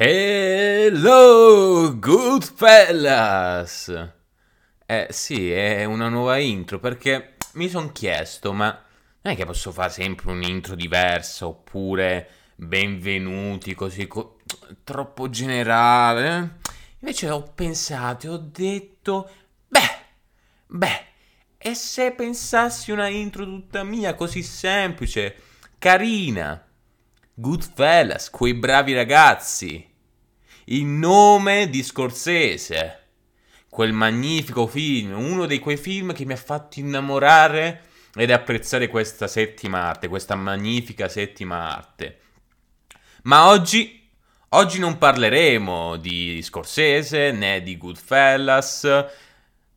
Hello, Goodfellas! Eh sì, è una nuova intro perché mi sono chiesto, ma non è che posso fare sempre un'intro diversa oppure benvenuti così co- troppo generale? Invece ho pensato e ho detto, beh, beh, e se pensassi una intro tutta mia così semplice, carina? Goodfellas, quei bravi ragazzi. Il nome di Scorsese. Quel magnifico film, uno di quei film che mi ha fatto innamorare ed apprezzare questa settima arte, questa magnifica settima arte. Ma oggi, oggi non parleremo di Scorsese né di Goodfellas,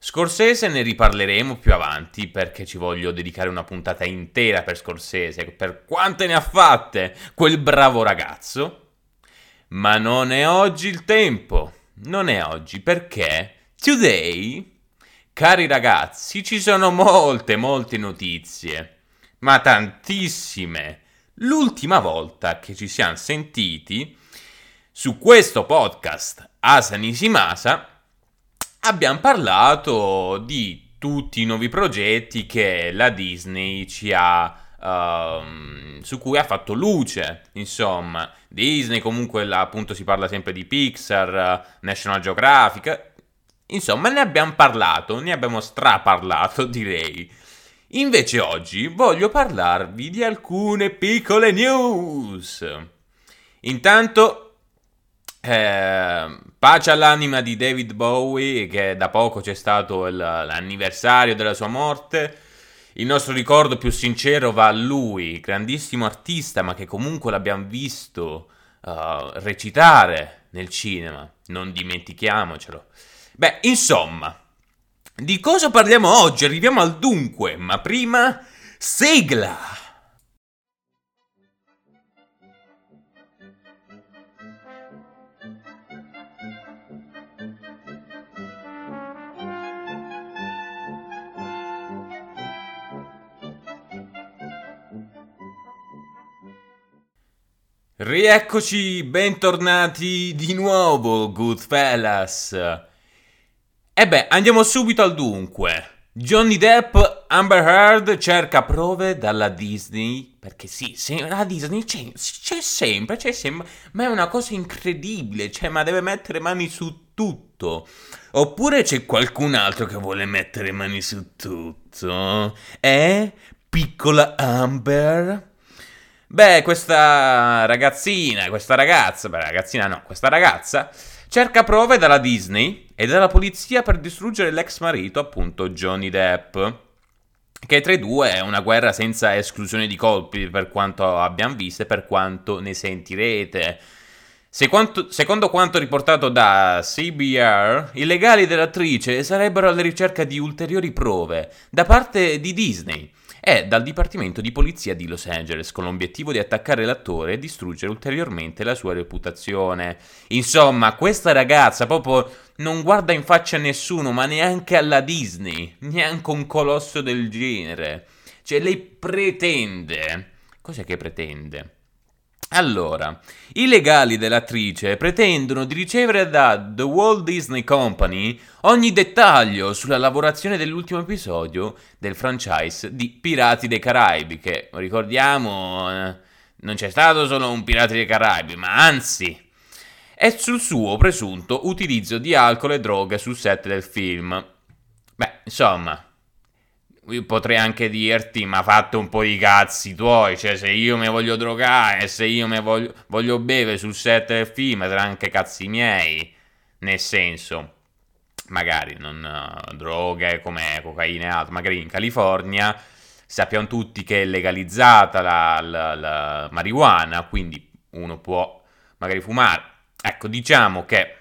Scorsese ne riparleremo più avanti perché ci voglio dedicare una puntata intera per Scorsese, per quante ne ha fatte quel bravo ragazzo. Ma non è oggi il tempo, non è oggi perché today, cari ragazzi, ci sono molte, molte notizie, ma tantissime. L'ultima volta che ci siamo sentiti su questo podcast Asa Nisimasa abbiamo parlato di tutti i nuovi progetti che la Disney ci ha Uh, su cui ha fatto luce, insomma, Disney comunque là, appunto si parla sempre di Pixar, uh, National Geographic, insomma ne abbiamo parlato, ne abbiamo straparlato direi. Invece oggi voglio parlarvi di alcune piccole news. Intanto eh, pace all'anima di David Bowie, che da poco c'è stato il, l'anniversario della sua morte. Il nostro ricordo più sincero va a lui, grandissimo artista, ma che comunque l'abbiamo visto uh, recitare nel cinema. Non dimentichiamocelo. Beh, insomma, di cosa parliamo oggi? Arriviamo al dunque, ma prima, sigla! Rieccoci, bentornati di nuovo, Goodfellas. E beh, andiamo subito al dunque. Johnny Depp, Amber Heard cerca prove dalla Disney, perché sì, se, la Disney c'è, c'è, sempre, c'è sempre, ma è una cosa incredibile, cioè, ma deve mettere mani su tutto. Oppure c'è qualcun altro che vuole mettere mani su tutto? Eh? Piccola Amber? Beh, questa ragazzina, questa ragazza, beh, ragazzina no, questa ragazza cerca prove dalla Disney e dalla polizia per distruggere l'ex marito, appunto Johnny Depp. Che tra i due è una guerra senza esclusione di colpi, per quanto abbiamo visto e per quanto ne sentirete. Secondo, secondo quanto riportato da CBR, i legali dell'attrice sarebbero alla ricerca di ulteriori prove da parte di Disney è dal Dipartimento di Polizia di Los Angeles con l'obiettivo di attaccare l'attore e distruggere ulteriormente la sua reputazione. Insomma, questa ragazza proprio non guarda in faccia a nessuno, ma neanche alla Disney, neanche un colosso del genere. Cioè, lei pretende. Cos'è che pretende? Allora, i legali dell'attrice pretendono di ricevere da The Walt Disney Company ogni dettaglio sulla lavorazione dell'ultimo episodio del franchise di Pirati dei Caraibi, che ricordiamo eh, non c'è stato solo un Pirati dei Caraibi, ma anzi è sul suo presunto utilizzo di alcol e droghe sul set del film. Beh, insomma, io potrei anche dirti, ma fate un po' di cazzi tuoi, cioè se io mi voglio drogare, se io mi voglio, voglio bere sul set del film, saranno anche cazzi miei, nel senso, magari non uh, droghe come cocaina e altro, magari in California sappiamo tutti che è legalizzata la, la, la marijuana, quindi uno può magari fumare. Ecco, diciamo che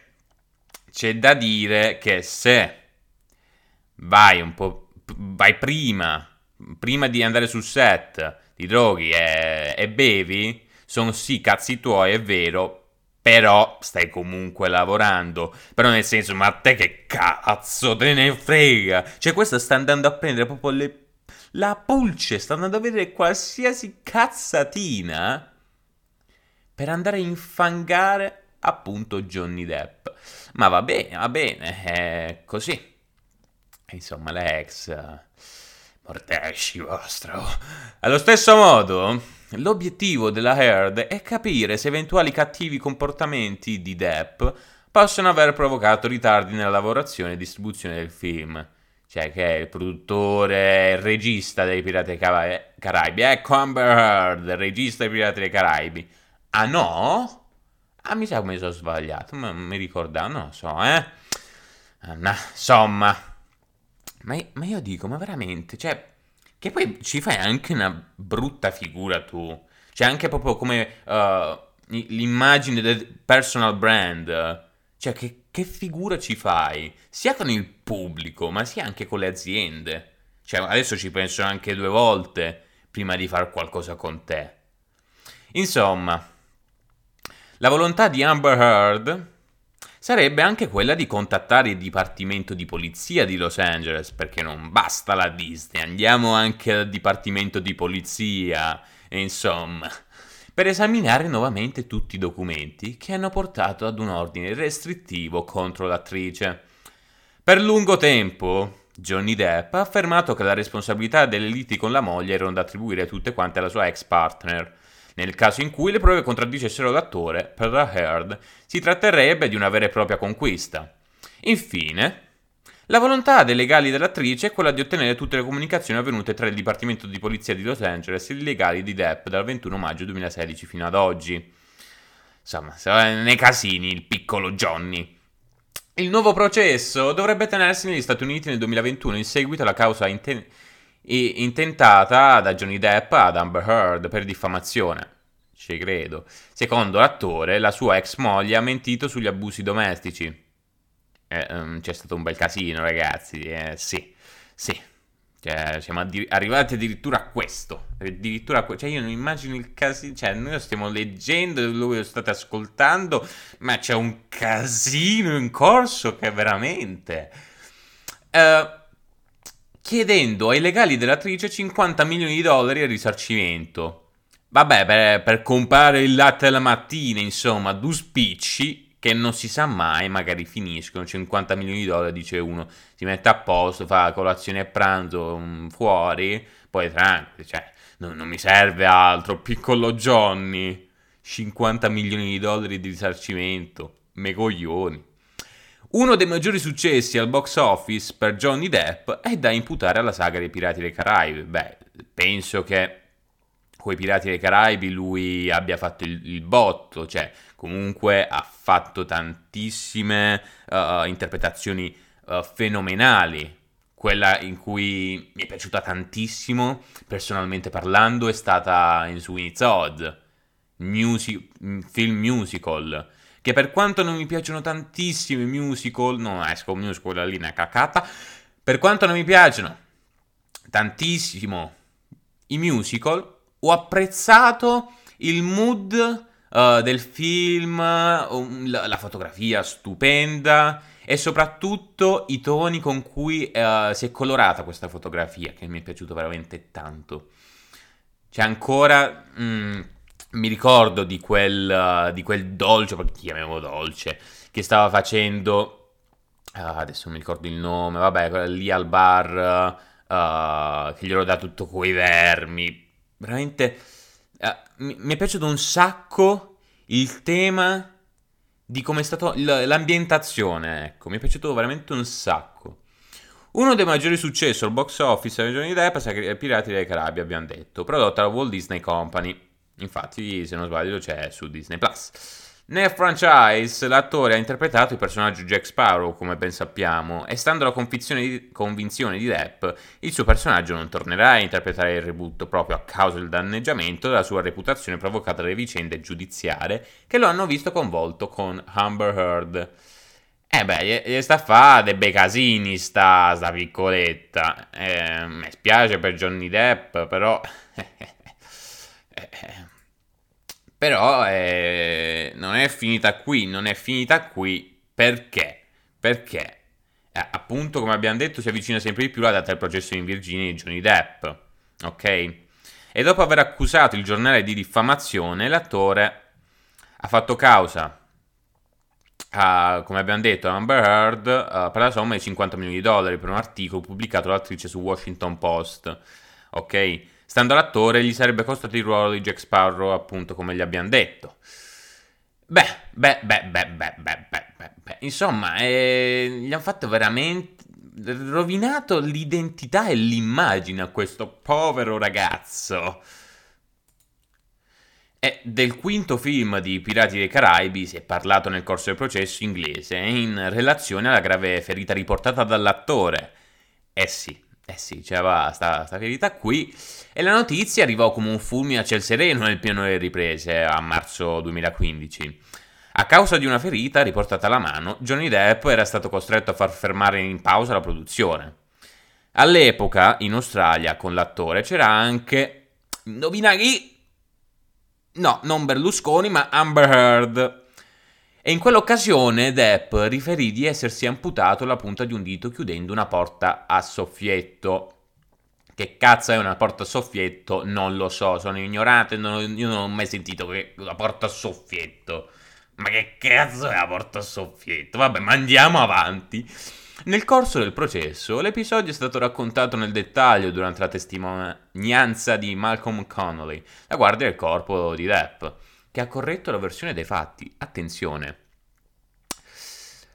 c'è da dire che se vai un po' vai prima, prima di andare sul set, ti droghi e, e bevi, sono sì cazzi tuoi, è vero, però stai comunque lavorando. Però nel senso, ma a te che cazzo te ne frega? Cioè, questa sta andando a prendere proprio le... la pulce, sta andando a vedere qualsiasi cazzatina per andare a infangare appunto Johnny Depp. Ma va bene, va bene, è così. Insomma, l'ex... Mortesci vostro. Allo stesso modo, l'obiettivo della Heard è capire se eventuali cattivi comportamenti di Depp possono aver provocato ritardi nella lavorazione e distribuzione del film. Cioè, che è il produttore, il regista dei Pirati dei Caraibi. Ecco Amber Heard, il regista dei Pirati dei Caraibi. Ah no? Ah, mi sa mi sono sbagliato, ma mi ricordavo, non lo so, eh? Ah, ma, insomma, ma, ma, io dico, ma veramente, cioè, che poi ci fai anche una brutta figura tu. Cioè, anche proprio come uh, l'immagine del personal brand. Cioè, che, che figura ci fai? Sia con il pubblico, ma sia anche con le aziende. Cioè, adesso ci penso anche due volte prima di fare qualcosa con te. Insomma, la volontà di Amber Heard sarebbe anche quella di contattare il Dipartimento di Polizia di Los Angeles, perché non basta la Disney, andiamo anche al Dipartimento di Polizia, insomma, per esaminare nuovamente tutti i documenti che hanno portato ad un ordine restrittivo contro l'attrice. Per lungo tempo, Johnny Depp ha affermato che la responsabilità delle liti con la moglie erano da attribuire tutte quante alla sua ex partner, nel caso in cui le prove contraddicessero l'attore, per la Heard si tratterebbe di una vera e propria conquista. Infine, la volontà dei legali dell'attrice è quella di ottenere tutte le comunicazioni avvenute tra il Dipartimento di Polizia di Los Angeles e i legali di Depp dal 21 maggio 2016 fino ad oggi. Insomma, nei casini il piccolo Johnny. Il nuovo processo dovrebbe tenersi negli Stati Uniti nel 2021 in seguito alla causa inten- intentata da Johnny Depp ad Amber Heard per diffamazione. Ci credo. Secondo l'attore, la sua ex moglie ha mentito sugli abusi domestici. Eh, um, c'è stato un bel casino, ragazzi. Eh, sì, sì. Cioè, siamo addir- arrivati addirittura a questo. Addirittura a que- cioè, io non immagino il casino. Cioè, noi lo stiamo leggendo, voi lo state ascoltando, ma c'è un casino in corso che veramente. Uh, chiedendo ai legali dell'attrice 50 milioni di dollari a risarcimento. Vabbè, per, per comprare il latte alla mattina, insomma, due spicci che non si sa mai, magari finiscono 50 milioni di dollari, dice uno, si mette a posto, fa colazione e pranzo um, fuori, poi tranquillo, cioè, non, non mi serve altro, piccolo Johnny, 50 milioni di dollari di risarcimento, me coglioni. Uno dei maggiori successi al box office per Johnny Depp è da imputare alla saga dei Pirati dei Caraibi. Beh, penso che con i Pirati dei Caraibi lui abbia fatto il, il botto, cioè comunque ha fatto tantissime uh, interpretazioni uh, fenomenali. Quella in cui mi è piaciuta tantissimo, personalmente parlando, è stata in Sweeney Todd, music, film musical che per quanto non mi piacciono tantissimo i musical, no, esco un musical la linea cacata, per quanto non mi piacciono tantissimo i musical, ho apprezzato il mood uh, del film, la, la, fotografia stupenda e soprattutto i toni con cui uh, si è colorata questa fotografia, che mi è piaciuto veramente tanto. C'è ancora... Mm, mi ricordo di quel, uh, di quel dolce, perché chiamiamo dolce, che stava facendo, uh, adesso non mi ricordo il nome, vabbè, lì al bar, uh, che glielo dà tutto coi vermi, veramente, mi, mi, è piaciuto un sacco il tema di come è stata l'ambientazione, ecco, mi è piaciuto veramente un sacco. Uno dei maggiori successi al box office della Johnny Depp è Pirati dei Caraibi, abbiamo detto, prodotta dalla Walt Disney Company. Infatti, se non sbaglio, c'è su Disney Plus. Nel franchise, l'attore ha interpretato il personaggio Jack Sparrow, come ben sappiamo, e stando alla convinzione di, Depp, il suo personaggio non tornerà a interpretare il reboot proprio a causa del danneggiamento della sua reputazione provocata dalle vicende giudiziarie che lo hanno visto coinvolto con Amber Heard. Eh beh, gli sta a fare dei bei casini sta, sta piccoletta. Eh, mi spiace per Johnny Depp, però... Però eh, non è finita qui, non è finita qui perché? Perché eh, appunto come abbiamo detto si avvicina sempre di più la data del processo in Virginia di Johnny Depp, ok? E dopo aver accusato il giornale di diffamazione, l'attore ha fatto causa uh, come abbiamo detto, Amber Heard uh, per la somma di 50 milioni di dollari per un articolo pubblicato dall'attrice su Washington Post. Ok? Stando all'attore, gli sarebbe costato il ruolo di Jack Sparrow, appunto, come gli abbiamo detto. Beh, beh, beh, beh, beh, beh, beh, beh. Insomma, eh, gli hanno fatto veramente rovinato l'identità e l'immagine a questo povero ragazzo. E del quinto film di Pirati dei Caraibi si è parlato nel corso del processo inglese in relazione alla grave ferita riportata dall'attore. Eh sì, eh sì, c'era questa ferita qui. E la notizia arrivò come un fulmine a ciel sereno nel pieno delle riprese a marzo 2015. A causa di una ferita riportata alla mano, Johnny Depp era stato costretto a far fermare in pausa la produzione. All'epoca, in Australia, con l'attore c'era anche. Indovina chi? No, non Berlusconi, ma Amber Heard. E in quell'occasione Depp riferì di essersi amputato la punta di un dito chiudendo una porta a soffietto. Che cazzo è una porta soffietto? Non lo so, sono ignorante, non, io non ho mai sentito che una porta soffietto. Ma che cazzo è la porta soffietto? Vabbè, ma andiamo avanti. Nel corso del processo, l'episodio è stato raccontato nel dettaglio durante la testimonianza di Malcolm Connolly, la guardia del corpo di Depp, che ha corretto la versione dei fatti. Attenzione.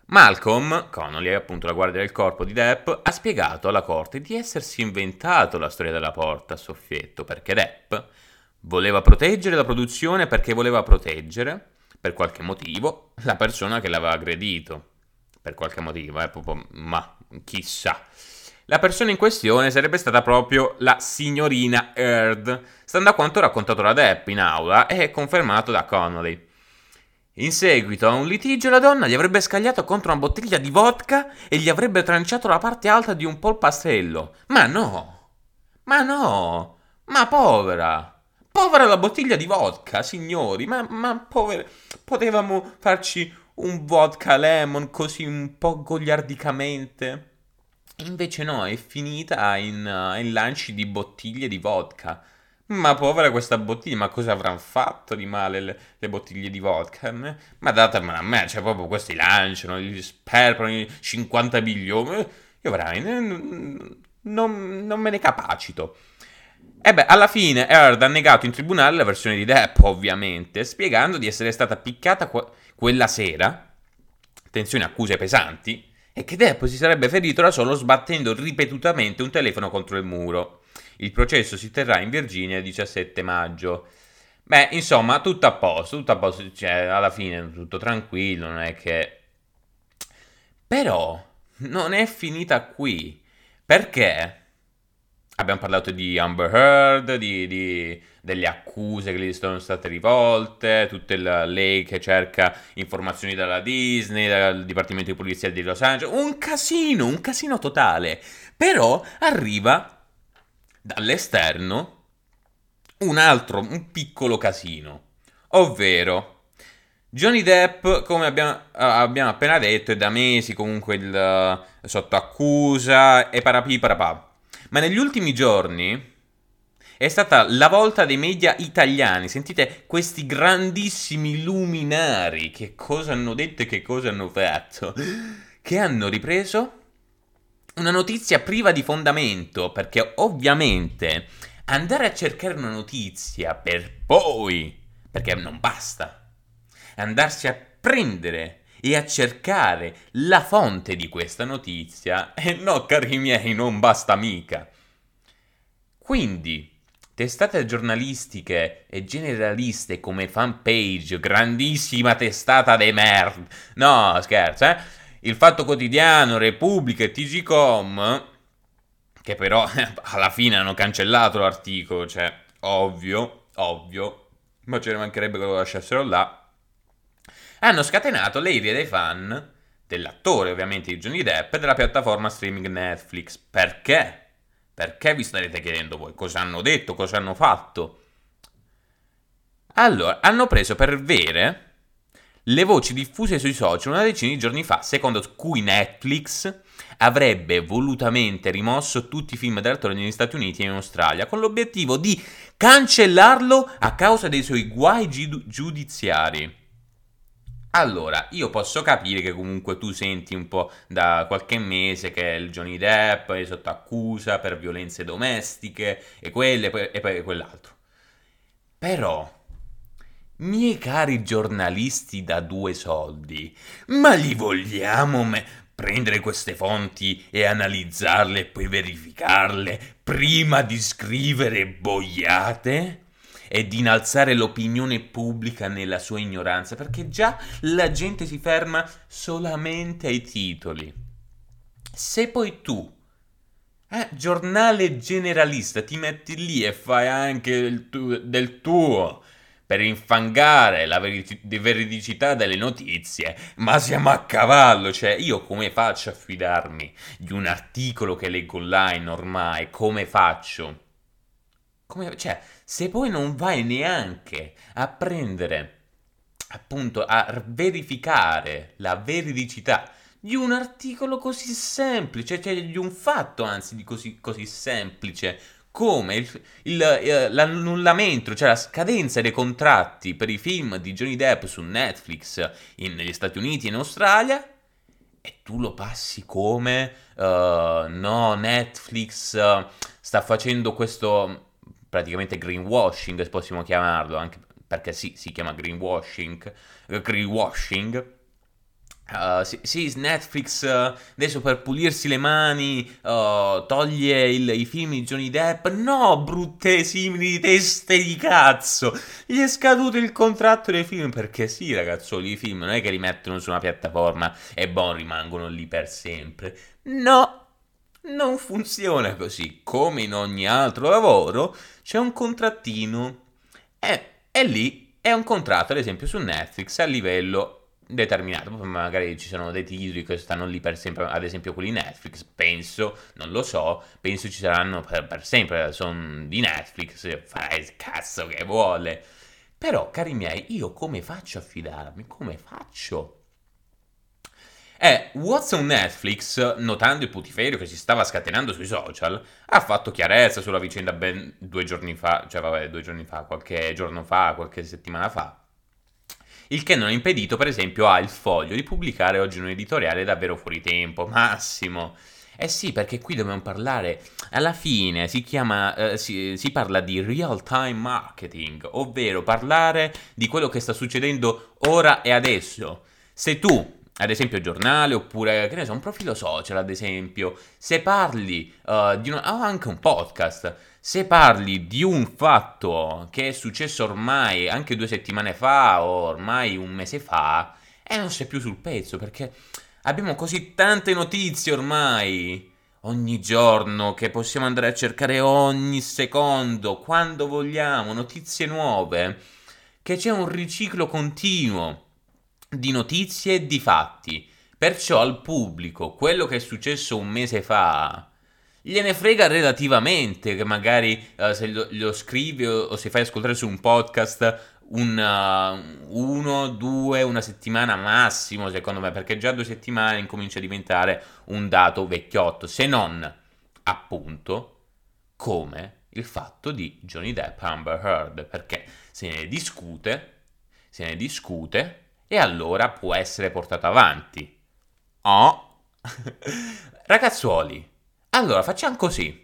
Malcolm, Connolly, appunto la guardia del corpo di Depp, ha spiegato alla corte di essersi inventato la storia della porta a soffietto perché Depp voleva proteggere la produzione perché voleva proteggere, per qualche motivo, la persona che l'aveva aggredito per qualche motivo, eh, proprio, ma chissà. La persona in questione sarebbe stata proprio la signorina Heard, stando a quanto raccontato da Depp in aula e confermato da Connolly. In seguito a un litigio la donna gli avrebbe scagliato contro una bottiglia di vodka e gli avrebbe tranciato la parte alta di un polpastrello. Ma no! Ma no! Ma povera! Povera la bottiglia di vodka, signori! Ma, ma povera... Potevamo farci un vodka lemon così un po' goliardicamente. Invece no, è finita in, uh, in lanci di bottiglie di vodka. Ma povera questa bottiglia, ma cosa avranno fatto di male le, le bottiglie di vodka? Ma datemela a me, cioè proprio questi lanciano, gli sperperano 50 milioni. Io veramente non, non me ne capacito. E beh, alla fine Heard ha negato in tribunale la versione di Depp, ovviamente, spiegando di essere stata piccata qua- quella sera, attenzione accuse pesanti, e che Depp si sarebbe ferito da solo sbattendo ripetutamente un telefono contro il muro. Il processo si terrà in Virginia il 17 maggio. Beh, insomma, tutto a posto, tutto a posto, cioè, alla fine tutto tranquillo, non è che... Però non è finita qui, perché abbiamo parlato di Amber Heard, di, di delle accuse che gli sono state rivolte, tutta lei che cerca informazioni dalla Disney, dal Dipartimento di Polizia di Los Angeles, un casino, un casino totale. Però arriva dall'esterno un altro, un piccolo casino, ovvero Johnny Depp, come abbiamo, abbiamo, appena detto, è da mesi comunque il, sotto accusa e parapì. Ma negli ultimi giorni è stata la volta dei media italiani. Sentite questi grandissimi luminari che cosa hanno detto e che cosa hanno fatto. Che hanno ripreso una notizia priva di fondamento, perché ovviamente andare a cercare una notizia per poi, perché non basta, andarsi a prendere e a cercare la fonte di questa notizia, e no, cari miei, non basta mica. Quindi, testate giornalistiche e generaliste come fanpage, grandissima testata de merd. No, scherzo, eh? Il Fatto Quotidiano, Repubblica e TGcom, che però alla fine hanno cancellato l'articolo, cioè, ovvio, ovvio, ma ce ne mancherebbe che lo lasciassero là, hanno scatenato le irie dei fan dell'attore, ovviamente, di Johnny Depp e della piattaforma streaming Netflix. Perché? Perché vi starete chiedendo voi cosa hanno detto, cosa hanno fatto? Allora, hanno preso per vere le voci diffuse sui social una decina di giorni fa, secondo cui Netflix avrebbe volutamente rimosso tutti i film dell'attore negli Stati Uniti e in Australia con l'obiettivo di cancellarlo a causa dei suoi guai giudiziari. Allora, io posso capire che comunque tu senti un po' da qualche mese che il Johnny Depp è sotto accusa per violenze domestiche e quelle e poi quell'altro. Però, miei cari giornalisti da due soldi, ma li vogliamo me- prendere queste fonti e analizzarle e poi verificarle prima di scrivere boiate? e di innalzare l'opinione pubblica nella sua ignoranza, perché già la gente si ferma solamente ai titoli. Se poi tu, eh, giornale generalista, ti metti lì e fai anche tu- del tuo per infangare la veri- veridicità delle notizie, ma siamo a cavallo, cioè io come faccio a fidarmi di un articolo che leggo online ormai, come faccio? Come, cioè, se poi non vai neanche a prendere, appunto, a verificare la veridicità di un articolo così semplice, cioè di un fatto anzi di così, così semplice come il, il, eh, l'annullamento, cioè la scadenza dei contratti per i film di Johnny Depp su Netflix in, negli Stati Uniti e in Australia, e tu lo passi come uh, no, Netflix uh, sta facendo questo praticamente greenwashing, possiamo chiamarlo, anche perché sì, si chiama greenwashing, eh, greenwashing. Uh, sì, sì, Netflix uh, adesso per pulirsi le mani uh, toglie il, i film di Johnny Depp. No, brutte simili teste di cazzo. Gli è scaduto il contratto dei film. Perché sì, ragazzoli, i film non è che li mettono su una piattaforma e bon rimangono lì per sempre. No, non funziona così. Come in ogni altro lavoro, c'è un contrattino. E, e lì è un contratto, ad esempio, su Netflix a livello determinato. Magari ci sono dei titoli che stanno lì per sempre, ad esempio quelli Netflix. Penso, non lo so, penso ci saranno per, per sempre. Sono di Netflix, fai il cazzo che vuole. Però, cari miei, io come faccio a fidarmi? Come faccio? E Watson Netflix, notando il putiferio che si stava scatenando sui social, ha fatto chiarezza sulla vicenda ben due giorni fa, cioè vabbè, due giorni fa, qualche giorno fa, qualche settimana fa. Il che non ha impedito, per esempio, a Il Foglio di pubblicare oggi un editoriale davvero fuori tempo. Massimo. Eh sì, perché qui dobbiamo parlare. Alla fine si chiama. Eh, si, si, parla di real time marketing, ovvero parlare di quello che sta succedendo ora e adesso. Se tu ad esempio giornale oppure che ne so, un profilo social ad esempio, se parli uh, di un, oh, anche un podcast, se parli di un fatto che è successo ormai anche due settimane fa o ormai un mese fa, e eh, non sei più sul pezzo perché abbiamo così tante notizie ormai. Ogni giorno che possiamo andare a cercare ogni secondo, quando vogliamo, notizie nuove, che c'è un riciclo continuo di notizie e di fatti. Perciò al pubblico quello che è successo un mese fa gliene frega relativamente che magari uh, se lo, lo scrivi o, o, se fai ascoltare su un podcast un, uh, uno, due, una settimana massimo secondo me perché già due settimane incomincia a diventare un dato vecchiotto se non appunto come il fatto di Johnny Depp Amber Heard perché se ne discute se ne discute e allora può essere portato avanti. Oh. Ragazzuoli, allora facciamo così.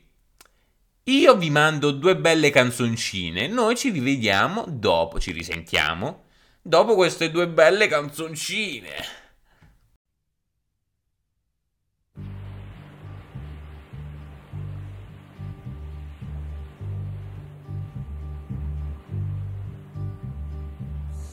Io vi mando due belle canzoncine, noi ci rivediamo dopo, ci risentiamo dopo queste due belle canzoncine.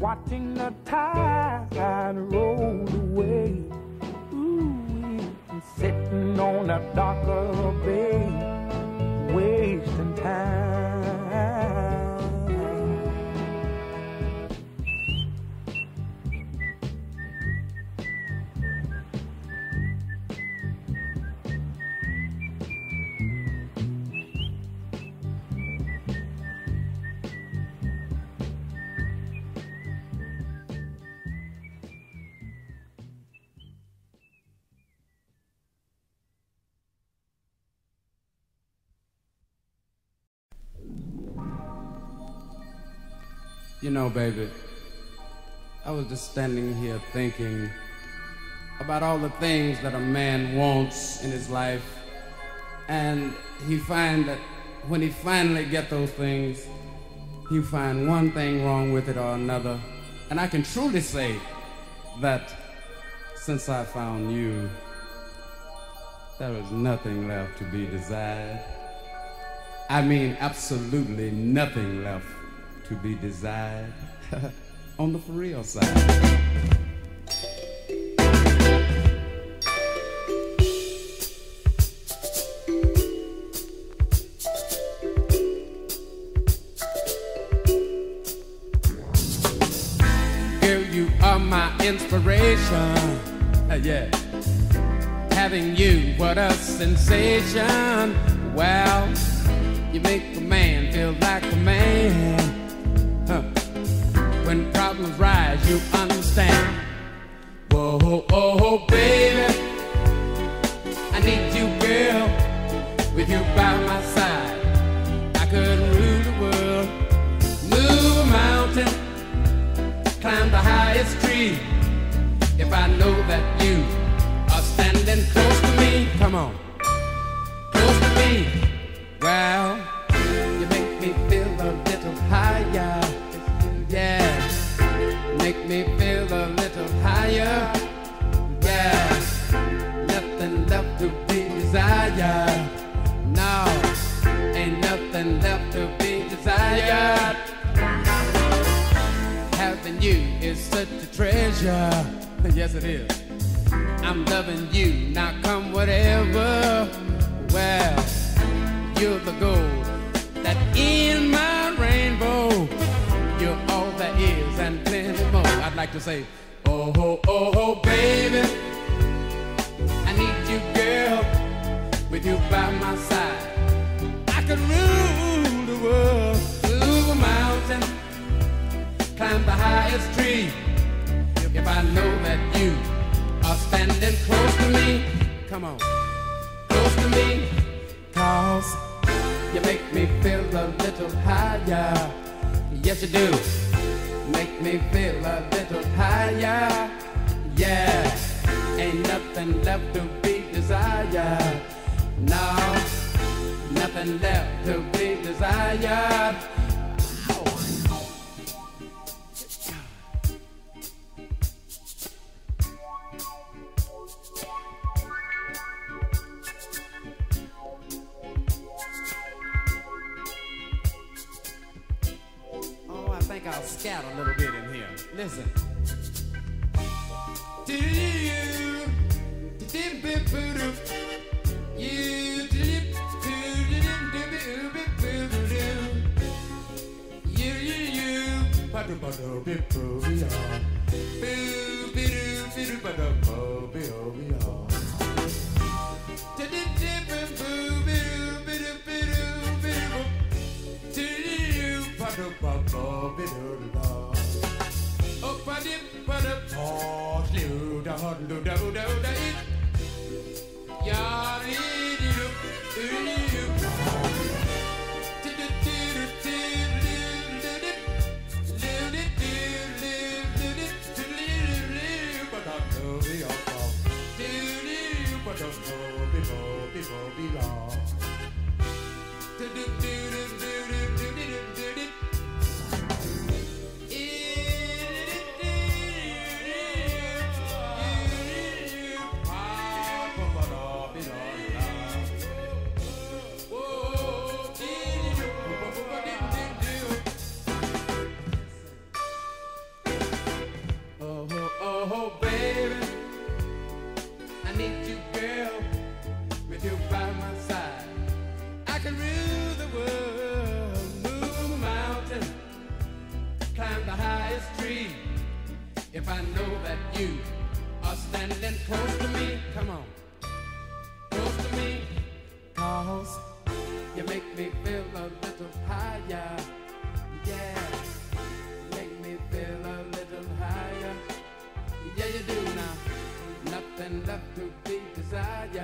watching the tide roll away. Ooh, sitting on a darker bay, wasting time. You know, baby, I was just standing here thinking about all the things that a man wants in his life, and he find that when he finally get those things, he find one thing wrong with it or another. And I can truly say that since I found you, there is nothing left to be desired. I mean, absolutely nothing left to be desired on the for real side. Girl, you are my inspiration. Uh, yeah. Having you, what a sensation. Well, you make a man feel like a man. You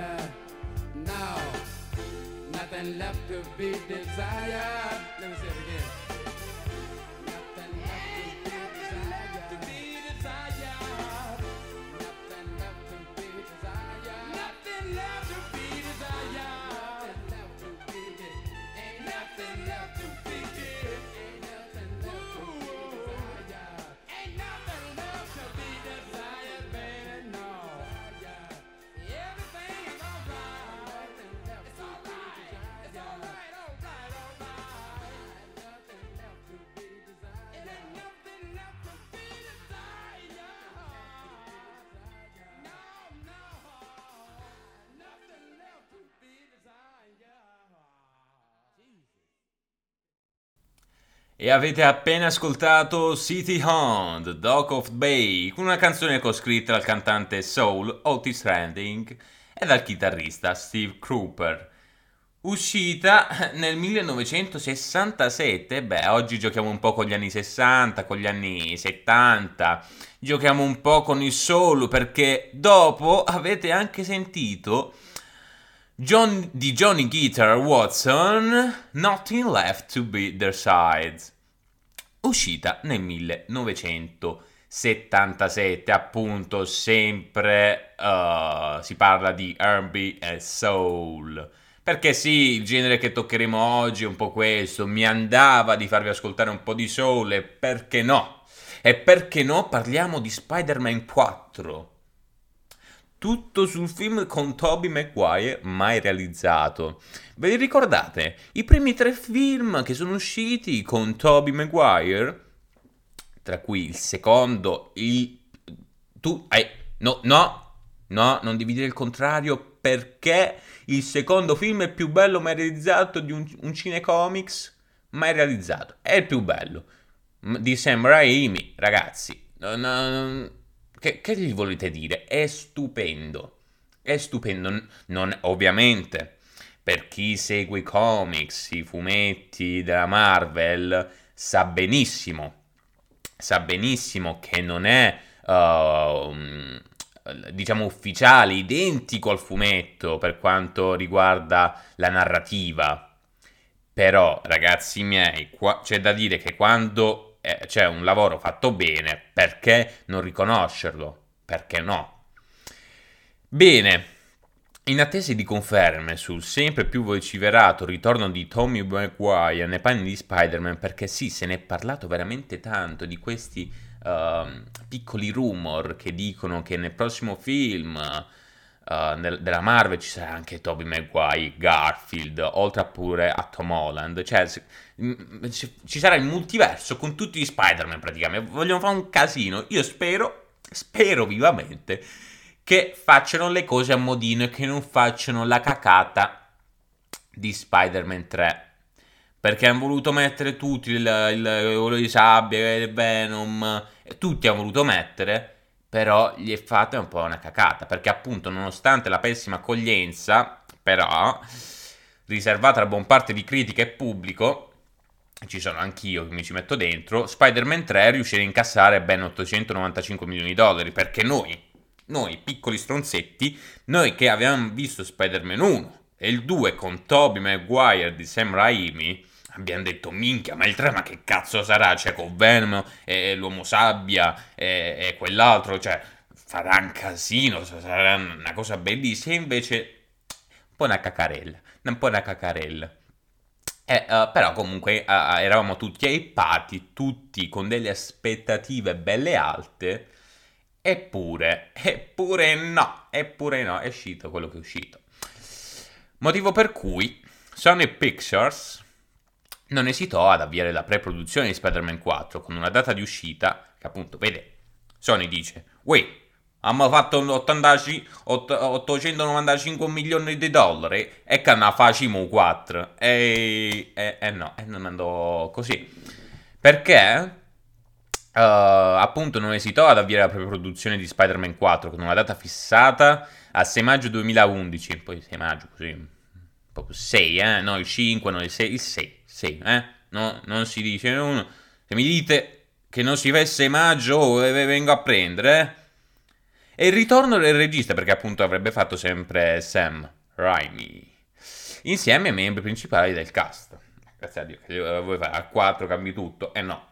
desire. Now, nothing left to be desired. Let me say it again. E avete appena ascoltato City Hound, Dock of Bay, una canzone coscritta dal cantante soul Otis Redding e dal chitarrista Steve Cropper. Uscita nel 1967, beh, oggi giochiamo un po' con gli anni 60, con gli anni 70, giochiamo un po' con il soul perché dopo avete anche sentito John, di Johnny Guitar Watson, Nothing Left to Be Their Sides, uscita nel 1977, appunto sempre uh, si parla di R&B e soul. Perché sì, il genere che toccheremo oggi è un po' questo, mi andava di farvi ascoltare un po' di soul e perché no? E perché no parliamo di Spider-Man 4? Tutto sul film con Toby Maguire mai realizzato. Ve li ricordate? I primi tre film che sono usciti con Toby Maguire, tra cui il secondo, il... Tu... Eh, no, no, no, non dividere il contrario perché il secondo film è più bello mai realizzato di un, un cinecomics mai realizzato. È il più bello. Di Sam Raimi, ragazzi. Non, non, che, che gli volete dire? È stupendo. È stupendo. Non, ovviamente, per chi segue i comics, i fumetti della Marvel, sa benissimo, sa benissimo che non è, uh, diciamo, ufficiale, identico al fumetto per quanto riguarda la narrativa. Però, ragazzi miei, qua, c'è da dire che quando eh, c'è un lavoro fatto bene, perché non riconoscerlo? Perché no? Bene, in attesa di conferme sul sempre più vociferato ritorno di Tommy Maguire nei panni di Spider-Man, perché sì, se ne è parlato veramente tanto di questi uh, piccoli rumor che dicono che nel prossimo film uh, nel, della Marvel ci sarà anche Tobey Maguire, Garfield, oltre a pure a Tom Holland. Cioè, ci sarà il multiverso con tutti gli Spider-Man praticamente. Vogliono fare un casino. Io spero, spero vivamente che facciano le cose a modino e che non facciano la cacata di Spider-Man 3. Perché hanno voluto mettere tutti il, il, il di sabbia, il Venom, tutti hanno voluto mettere però gli è fatta un po' una cacata, perché appunto nonostante la pessima accoglienza, però riservata a buon parte di critica e pubblico, ci sono anch'io che mi ci metto dentro, Spider-Man 3 riuscì a incassare ben 895 milioni di dollari, perché noi, noi piccoli stronzetti, noi che avevamo visto Spider-Man 1 e il 2 con Tobey Maguire di Sam Raimi, abbiamo detto minchia ma il 3 ma che cazzo sarà cioè con Venom e l'uomo sabbia e, e quell'altro cioè farà un casino sarà una cosa bellissima invece po' una cacarella, un po' una cacarella. Eh, uh, però comunque uh, eravamo tutti hypati, tutti con delle aspettative belle alte, eppure, eppure no, eppure no, è uscito quello che è uscito. Motivo per cui Sony Pictures non esitò ad avviare la pre-produzione di Spider-Man 4 con una data di uscita che appunto, vede, Sony dice, uè, Abbiamo fatto 80, 895 milioni di dollari e che ne facciamo 4. E, e, e no, e non andò così. Perché uh, appunto non esitò ad avviare la pre-produzione di Spider-Man 4 con una data fissata a 6 maggio 2011. Poi 6 maggio così, proprio 6, eh? No, il 5, no, il 6, il 6, 6, eh? No, non si dice uno. Se mi dite che non si 6 maggio, eh, vengo a prendere, eh? E il ritorno del regista, perché appunto avrebbe fatto sempre Sam Raimi, insieme ai membri principali del cast. Grazie a Dio, che vuoi fare a 4 cambi tutto, e eh no.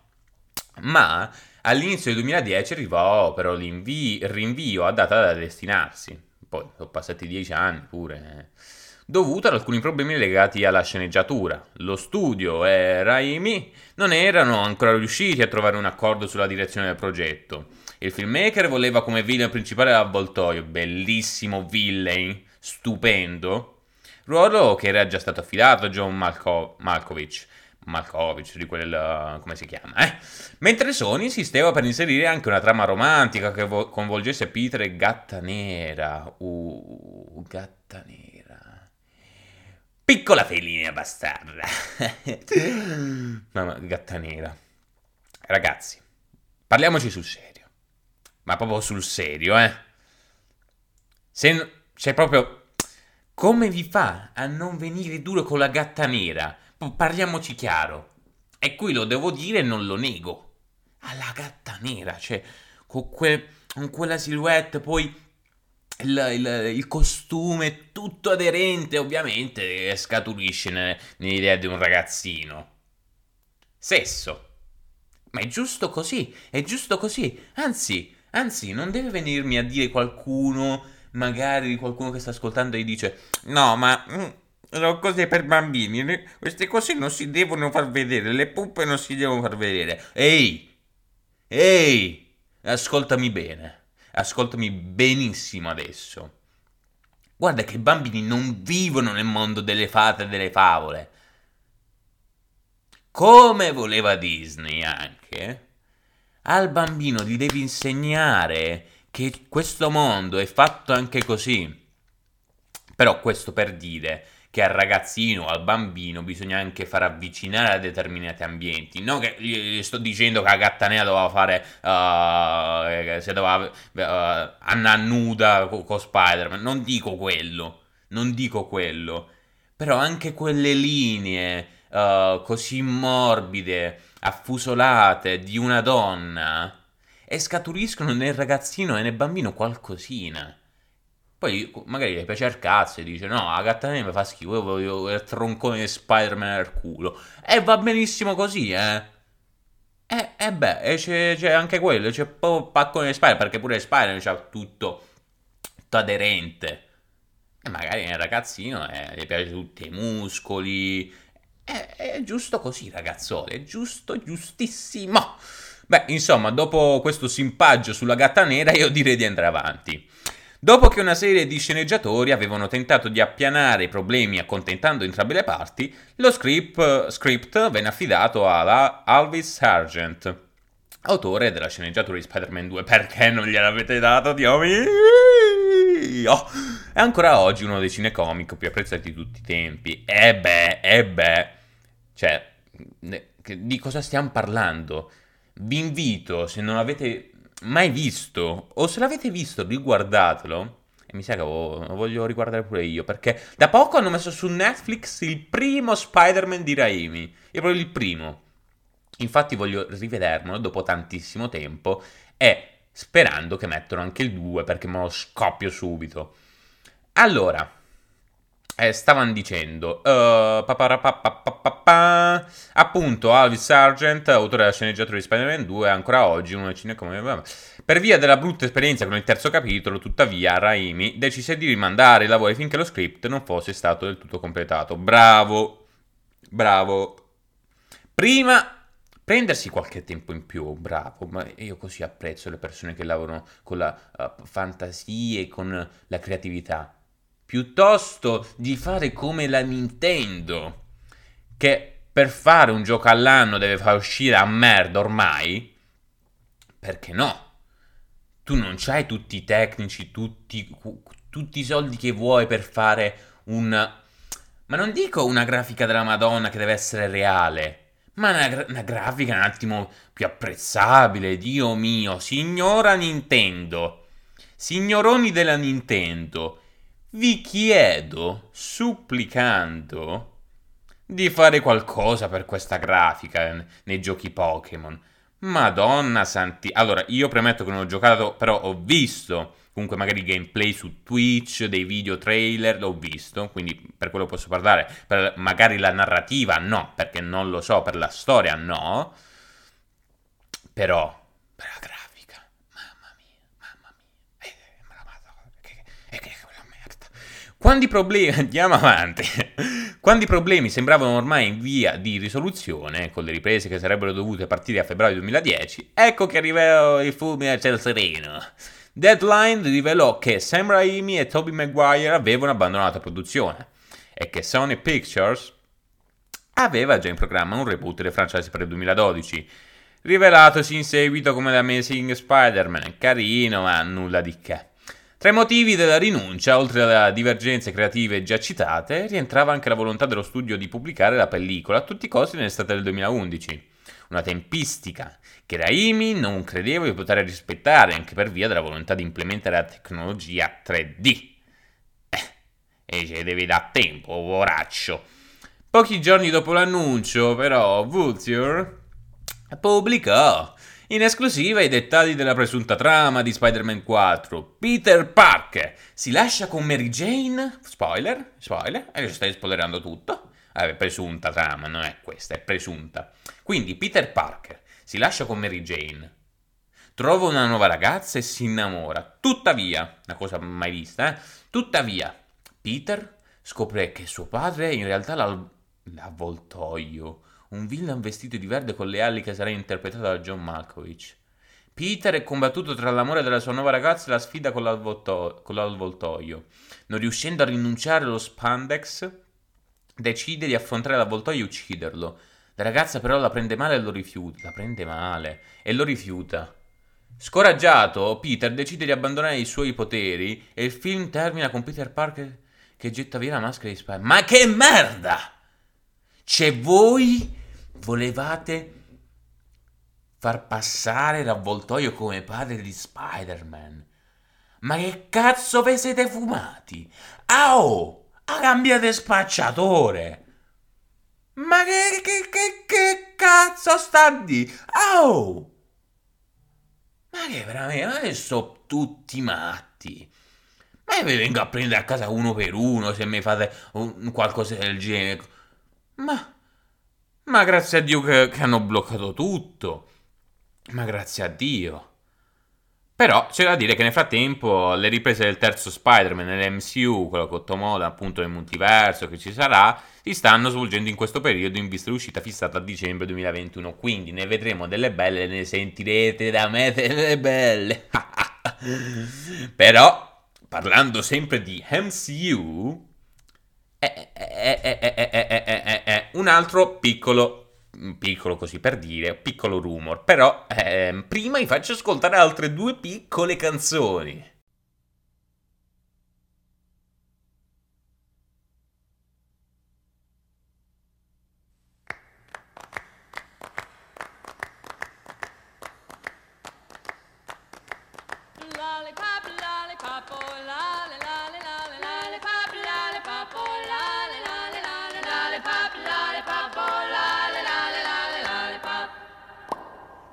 Ma all'inizio del 2010 arrivò però il rinvio a data da destinarsi. Poi sono passati 10 anni pure. Eh. Dovuto ad alcuni problemi legati alla sceneggiatura. Lo studio e Raimi non erano ancora riusciti a trovare un accordo sulla direzione del progetto il filmmaker voleva come villain principale l'avvoltoio, bellissimo villain, stupendo, ruolo che era già stato affidato a John Malko- Malkovich. Malkovich, di quel come si chiama, eh? Mentre Sony insisteva per inserire anche una trama romantica che vo- coinvolgesse Peter e Gatta Nera. Uh, Gatta Nera. Piccola felina bastarda. Mamma, Gatta Nera. Ragazzi, parliamoci sul serio ma proprio sul serio, eh. Se c'è proprio come vi fa a non venire duro con la gatta nera? Parliamoci chiaro. E qui lo devo dire e non lo nego. Alla gatta nera, cioè con, que, con quella silhouette, poi il, il, il, costume tutto aderente, ovviamente, scaturisce nell'idea di un ragazzino. Sesso. Ma è giusto così, è giusto così. Anzi, Anzi, non deve venirmi a dire qualcuno, magari qualcuno che sta ascoltando e dice: No, ma mm, sono cose per bambini. Queste cose non si devono far vedere. Le puppe non si devono far vedere. Ehi, ehi, ascoltami bene. Ascoltami benissimo adesso. Guarda che i bambini non vivono nel mondo delle fate e delle favole. Come voleva Disney anche al bambino gli devi insegnare che questo mondo è fatto anche così. Però questo per dire che al ragazzino, al bambino, bisogna anche far avvicinare a determinati ambienti. Non che gli sto dicendo che la gattanea doveva fare. Uh, se doveva. Uh, Anna nuda con, con Spider-Man. Non dico quello. Non dico quello. Però anche quelle linee uh, così morbide affusolate di una donna e scaturiscono nel ragazzino e nel bambino qualcosina. Poi magari gli piace il cazzo e dice: No, la gatta mi fa schifo. Io voglio il troncone di Spider-Man al culo. E va benissimo così, eh. E, e beh, c'è, c'è, anche quello. C'è proprio paccone di Spider-Man. Perché pure Spider-Man c'ha tutto, tutto aderente. E magari nel ragazzino eh, gli piace tutti i muscoli è, è giusto così, ragazzoli, è giusto, giustissimo. Beh, insomma, dopo questo simpaggio sulla gatta nera, io direi di andare avanti. Dopo che una serie di sceneggiatori avevano tentato di appianare i problemi accontentando entrambe le parti, lo script, script venne affidato alla Alvis Sargent, autore della sceneggiatura di Spider-Man 2. Perché non gliel'avete dato, Dio mio? È ancora oggi uno dei cinecomic più apprezzati di tutti i tempi. E beh, e beh. Cioè, di cosa stiamo parlando? Vi invito, se non l'avete mai visto, o se l'avete visto, riguardatelo. Mi sa che lo voglio riguardare pure io, perché da poco hanno messo su Netflix il primo Spider-Man di Raimi. È proprio il primo. Infatti voglio rivedermelo dopo tantissimo tempo e sperando che mettano anche il 2 perché me lo scoppio subito. Allora, eh, stavano dicendo... Uh. Appunto, Alvis Sargent, autore della sceneggiatura di Spider-Man 2, ancora oggi uno dei cinema per via della brutta esperienza con il terzo capitolo, tuttavia, Raimi decise di rimandare i lavori finché lo script non fosse stato del tutto completato. Bravo, bravo. Prima prendersi qualche tempo in più, bravo, ma io così apprezzo le persone che lavorano con la uh, fantasia e con la creatività. Piuttosto di fare come la Nintendo, che per fare un gioco all'anno deve far uscire a merda ormai, perché no? tu non c'hai tutti i tecnici, tutti, tutti i soldi che vuoi per fare un... Ma non dico una grafica della Madonna che deve essere reale, ma una, una, grafica un attimo più apprezzabile, Dio mio, signora Nintendo, signoroni della Nintendo, vi chiedo, supplicando, di fare qualcosa per questa grafica nei giochi Pokémon. Madonna santi. Allora, io premetto che non ho giocato, però ho visto comunque magari gameplay su Twitch, dei video trailer, l'ho visto, quindi per quello posso parlare. Per magari la narrativa no, perché non lo so, per la storia no. Però, per la grafica, mamma mia, mamma mia. Eh, eh, che, che, che, che merda. Quanti problemi, andiamo avanti. Quando i problemi sembravano ormai in via di risoluzione, con le riprese che sarebbero dovute partire a febbraio 2010, ecco che arrivò il fulmine a ciel sereno. Deadline rivelò che Sam Raimi e Tobey Maguire avevano abbandonato la produzione e che Sony Pictures aveva già in programma un reboot del franchise per il 2012, rivelatosi in seguito come The Amazing Spider-Man, carino ma nulla di che. Tra i motivi della rinuncia, oltre alle divergenze creative già citate, rientrava anche la volontà dello studio di pubblicare la pellicola a tutti i costi nell'estate del 2011. Una tempistica che Raimi non credeva di poter rispettare anche per via della volontà di implementare la tecnologia 3D. Eh, e ce devi da tempo, poraccio. Pochi giorni dopo l'annuncio, però, Vulture pubblicò in esclusiva i dettagli della presunta trama di Spider-Man 4. Peter Parker si lascia con Mary Jane. Spoiler, spoiler, e stai spoilerando tutto. Eh, presunta trama, non è questa, è presunta. Quindi Peter Parker si lascia con Mary Jane. Trova una nuova ragazza e si innamora. Tuttavia, una cosa mai vista, eh? Tuttavia, Peter scopre che suo padre è in realtà l'avvoltoio un villain vestito di verde con le ali che sarà interpretato da John Malkovich. Peter è combattuto tra l'amore della sua nuova ragazza e la sfida con, l'avvolto- con l'avvoltoio. Non riuscendo a rinunciare allo spandex, decide di affrontare l'avvoltoio e ucciderlo. La ragazza però la prende male e lo rifiuta. La prende male e lo rifiuta. Scoraggiato, Peter decide di abbandonare i suoi poteri e il film termina con Peter Parker che getta via la maschera di Spider. Ma che merda! C'è voi volevate far passare l'avvoltoio come padre di Spider-Man. Ma che cazzo vi siete fumati? Au! Ah, cambiate spacciatore! Ma che, che, che, che cazzo sta di? Au! Ma che veramente, ma sono tutti matti. Ma io vi vengo a prendere a casa uno per uno se mi fate un, qualcosa del genere. Ma ma grazie a Dio che, che hanno bloccato tutto. Ma grazie a Dio. Però c'è da dire che nel frattempo le riprese del terzo Spider-Man nell'MCU, quello con Tomoda appunto nel multiverso che ci sarà, si stanno svolgendo in questo periodo in vista dell'uscita fissata a dicembre 2021. Quindi ne vedremo delle belle, ne sentirete da me delle belle. Però, parlando sempre di MCU, è, un altro piccolo, piccolo così per dire, piccolo rumor. Però eh, prima vi faccio ascoltare altre due piccole canzoni.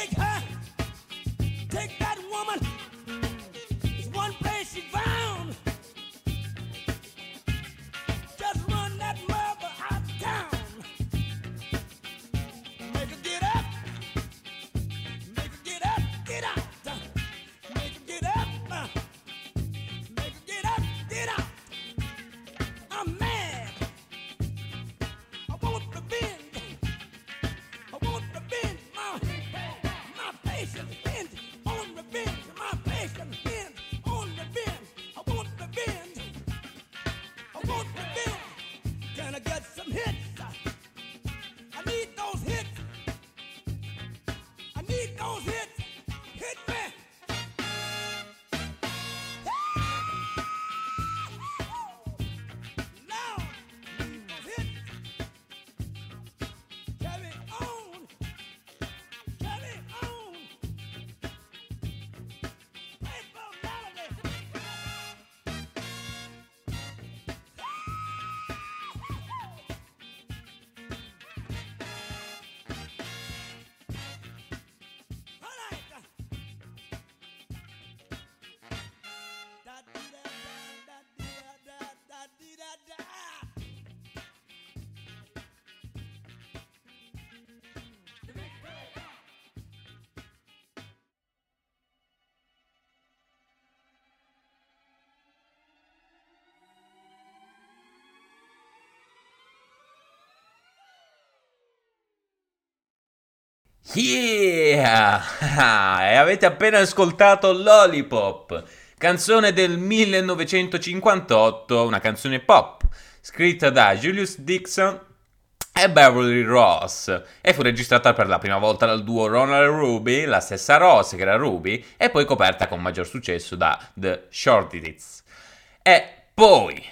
Take her. Yeah! e avete appena ascoltato Lollipop, canzone del 1958, una canzone pop, scritta da Julius Dixon e Beverly Ross e fu registrata per la prima volta dal duo Ronald Ruby, la stessa Ross che era Ruby, e poi coperta con maggior successo da The Shorties. E poi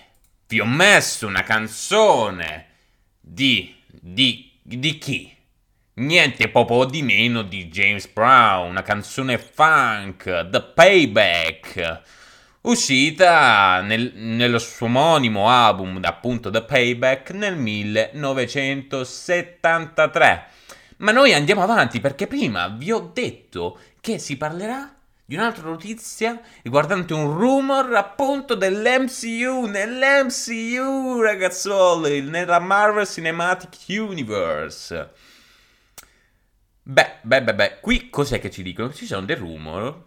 vi ho messo una canzone di... di... di chi? Niente proprio di meno di James Brown, una canzone funk, The Payback, uscita nel, nello suo omonimo album, appunto The Payback, nel 1973. Ma noi andiamo avanti perché prima vi ho detto che si parlerà di un'altra notizia riguardante un rumor appunto dell'MCU, nell'MCU ragazzoli, nella Marvel Cinematic Universe. Beh, beh, beh, beh, qui cos'è che ci dicono? Ci sono dei rumor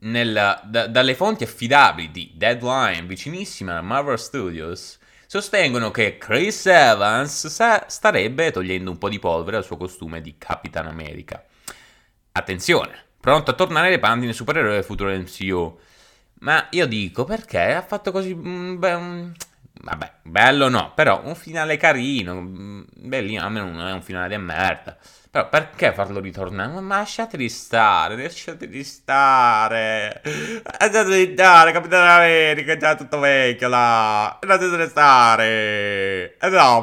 nella, da, dalle fonti affidabili di Deadline, vicinissima a Marvel Studios, sostengono che Chris Evans sa, starebbe togliendo un po' di polvere al suo costume di Capitan America. Attenzione, pronto a tornare panni del supereroe del futuro MCU. Ma io dico perché ha fatto così. Mm, beh, mm, vabbè, bello no, però un finale carino. Mm, bellino, almeno non è un finale di merda. Però perché farlo ritornare? Ma lasciateli stare, lasciateli stare. Lasciateli stare, Capitano America, è già tutto vecchio là. Lasciateli stare. No,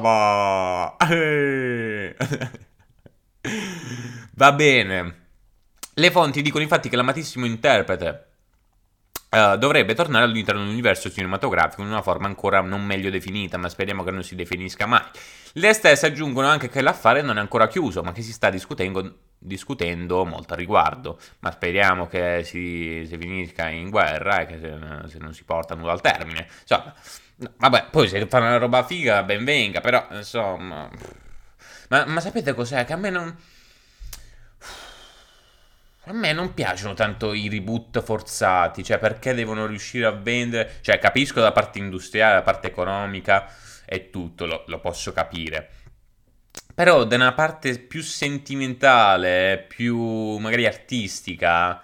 Va bene. Le fonti dicono infatti che l'amatissimo interprete Uh, dovrebbe tornare all'interno dell'universo cinematografico in una forma ancora non meglio definita, ma speriamo che non si definisca mai. Le stesse aggiungono anche che l'affare non è ancora chiuso, ma che si sta discutendo, discutendo molto a riguardo. Ma speriamo che si, si finisca in guerra e che se, se, non si porta nulla al termine. Insomma, vabbè, poi se fa una roba figa, ben venga, però insomma. Ma, ma sapete cos'è? Che a me non. A me non piacciono tanto i reboot forzati, cioè perché devono riuscire a vendere, cioè capisco la parte industriale, la parte economica e tutto, lo, lo posso capire. Però da una parte più sentimentale, più magari artistica,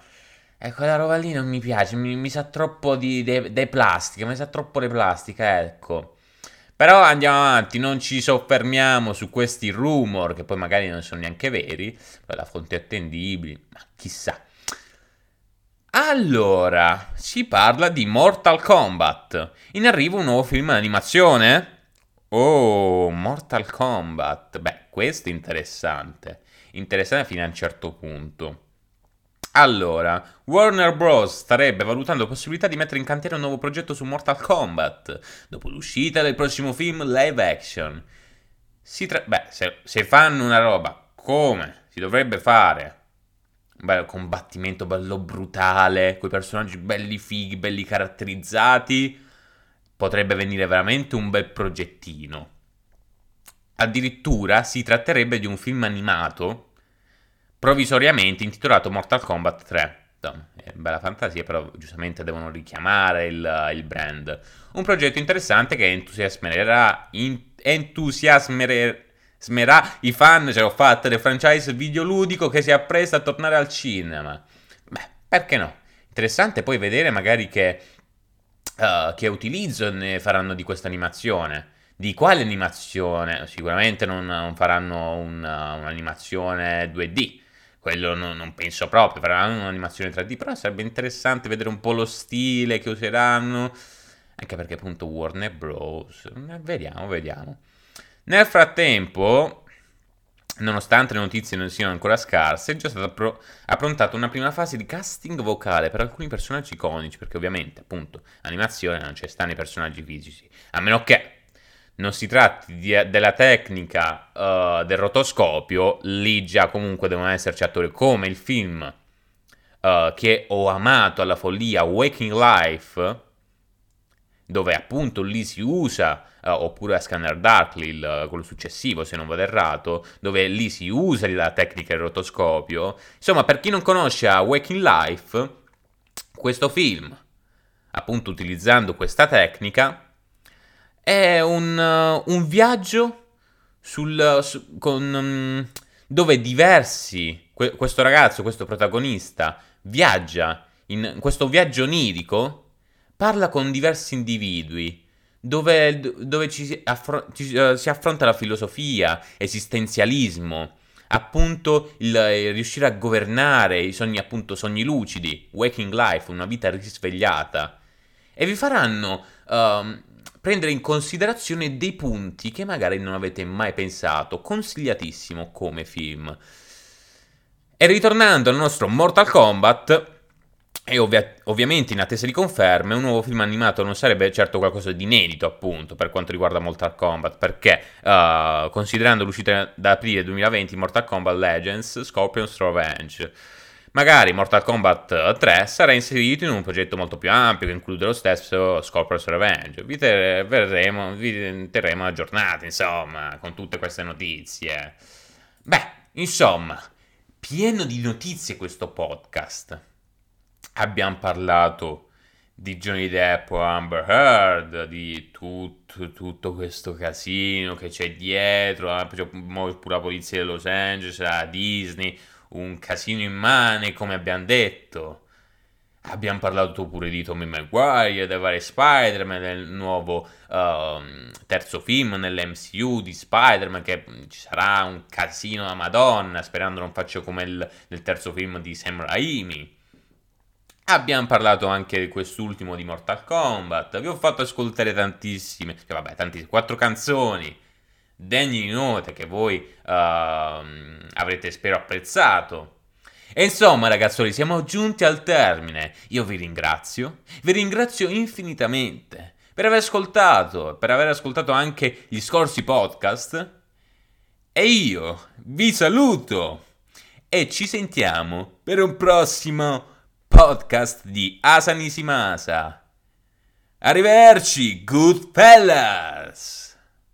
e ecco, quella roba lì non mi piace, mi, mi sa troppo di, de, de plastica, mi sa troppo di plastica, ecco. Però andiamo avanti, non ci soffermiamo su questi rumor che poi magari non sono neanche veri, da fonti attendibili, ma chissà. Allora, si parla di Mortal Kombat. In arrivo un nuovo film d'animazione? Oh, Mortal Kombat. Beh, questo è interessante. Interessante fino a un certo punto. Allora, Warner Bros. starebbe valutando la possibilità di mettere in cantiere un nuovo progetto su Mortal Kombat, dopo l'uscita del prossimo film live action. Tra- Beh, se, se fanno una roba come si dovrebbe fare, un bel combattimento bello brutale, quei personaggi belli fighi, belli caratterizzati, potrebbe venire veramente un bel progettino. Addirittura si tratterebbe di un film animato provvisoriamente intitolato Mortal Kombat 3. È bella fantasia, però giustamente devono richiamare il, il brand. Un progetto interessante che entusiasmerà, in, entusiasmerà i fan, ce l'ho fatta, del franchise videoludico che si appresta a tornare al cinema. Beh, perché no? Interessante poi vedere magari che, uh, che utilizzo ne faranno di questa animazione. Di quale animazione? Sicuramente non, non faranno una, un'animazione 2D quello non, non penso proprio, faranno un'animazione 3D, però sarebbe interessante vedere un po' lo stile che useranno, anche perché appunto Warner Bros. Eh, vediamo, vediamo. Nel frattempo, nonostante le notizie non siano ancora scarse, è già stata pro- approntata una prima fase di casting vocale per alcuni personaggi iconici, perché ovviamente appunto animazione non c'è stanno i personaggi fisici, a meno che non si tratti di, della tecnica uh, del rotoscopio, lì già comunque devono esserci attori come il film uh, che ho amato alla follia, Waking Life, dove appunto lì si usa, uh, oppure a Scanner Darkly, il, quello successivo se non vado errato, dove lì si usa la tecnica del rotoscopio. Insomma, per chi non conosce Waking Life, questo film, appunto utilizzando questa tecnica, è un, uh, un viaggio sul, su, con, um, dove diversi, que- questo ragazzo, questo protagonista, viaggia in questo viaggio onirico, parla con diversi individui, dove, dove ci, si affron- ci, uh, si affronta la filosofia, esistenzialismo, appunto il, il, riuscire a governare i sogni, appunto sogni lucidi, waking life, una vita risvegliata, e vi faranno uh, prendere in considerazione dei punti che magari non avete mai pensato, consigliatissimo come film. E ritornando al nostro Mortal Kombat, e ovvia- ovviamente in attesa di conferme, un nuovo film animato non sarebbe certo qualcosa di inedito, appunto, per quanto riguarda Mortal Kombat, perché uh, considerando l'uscita da aprile 2020 Mortal Kombat Legends, Scorpion's Revenge, magari Mortal Kombat 3 sarà inserito in un progetto molto più ampio che include lo stesso Scorpion's Revenge. Vi, ter- verremo, vi terremo aggiornati, insomma, con tutte queste notizie. Beh, insomma, pieno di notizie questo podcast abbiamo parlato di Johnny Depp o Amber Heard, di tutto, tutto questo casino che c'è dietro, eh, pure la polizia di Los Angeles, la Disney, un casino immane come abbiamo detto. Abbiamo parlato pure di Tommy Maguire, dei vari Spider-Man, del nuovo uh, terzo film nell'MCU di Spider-Man, che ci sarà un casino da Madonna, sperando non faccia come il, nel terzo film di Sam Raimi. Abbiamo parlato anche di quest'ultimo di Mortal Kombat. Vi ho fatto ascoltare tantissime, cioè vabbè, tantissime, quattro canzoni degne di note che voi uh, avrete spero apprezzato. E insomma, ragazzoli, siamo giunti al termine. Io vi ringrazio, vi ringrazio infinitamente per aver ascoltato, per aver ascoltato anche gli scorsi podcast. E io vi saluto e ci sentiamo per un prossimo podcast di Asa Nisimasa. Arrivederci, good fellas!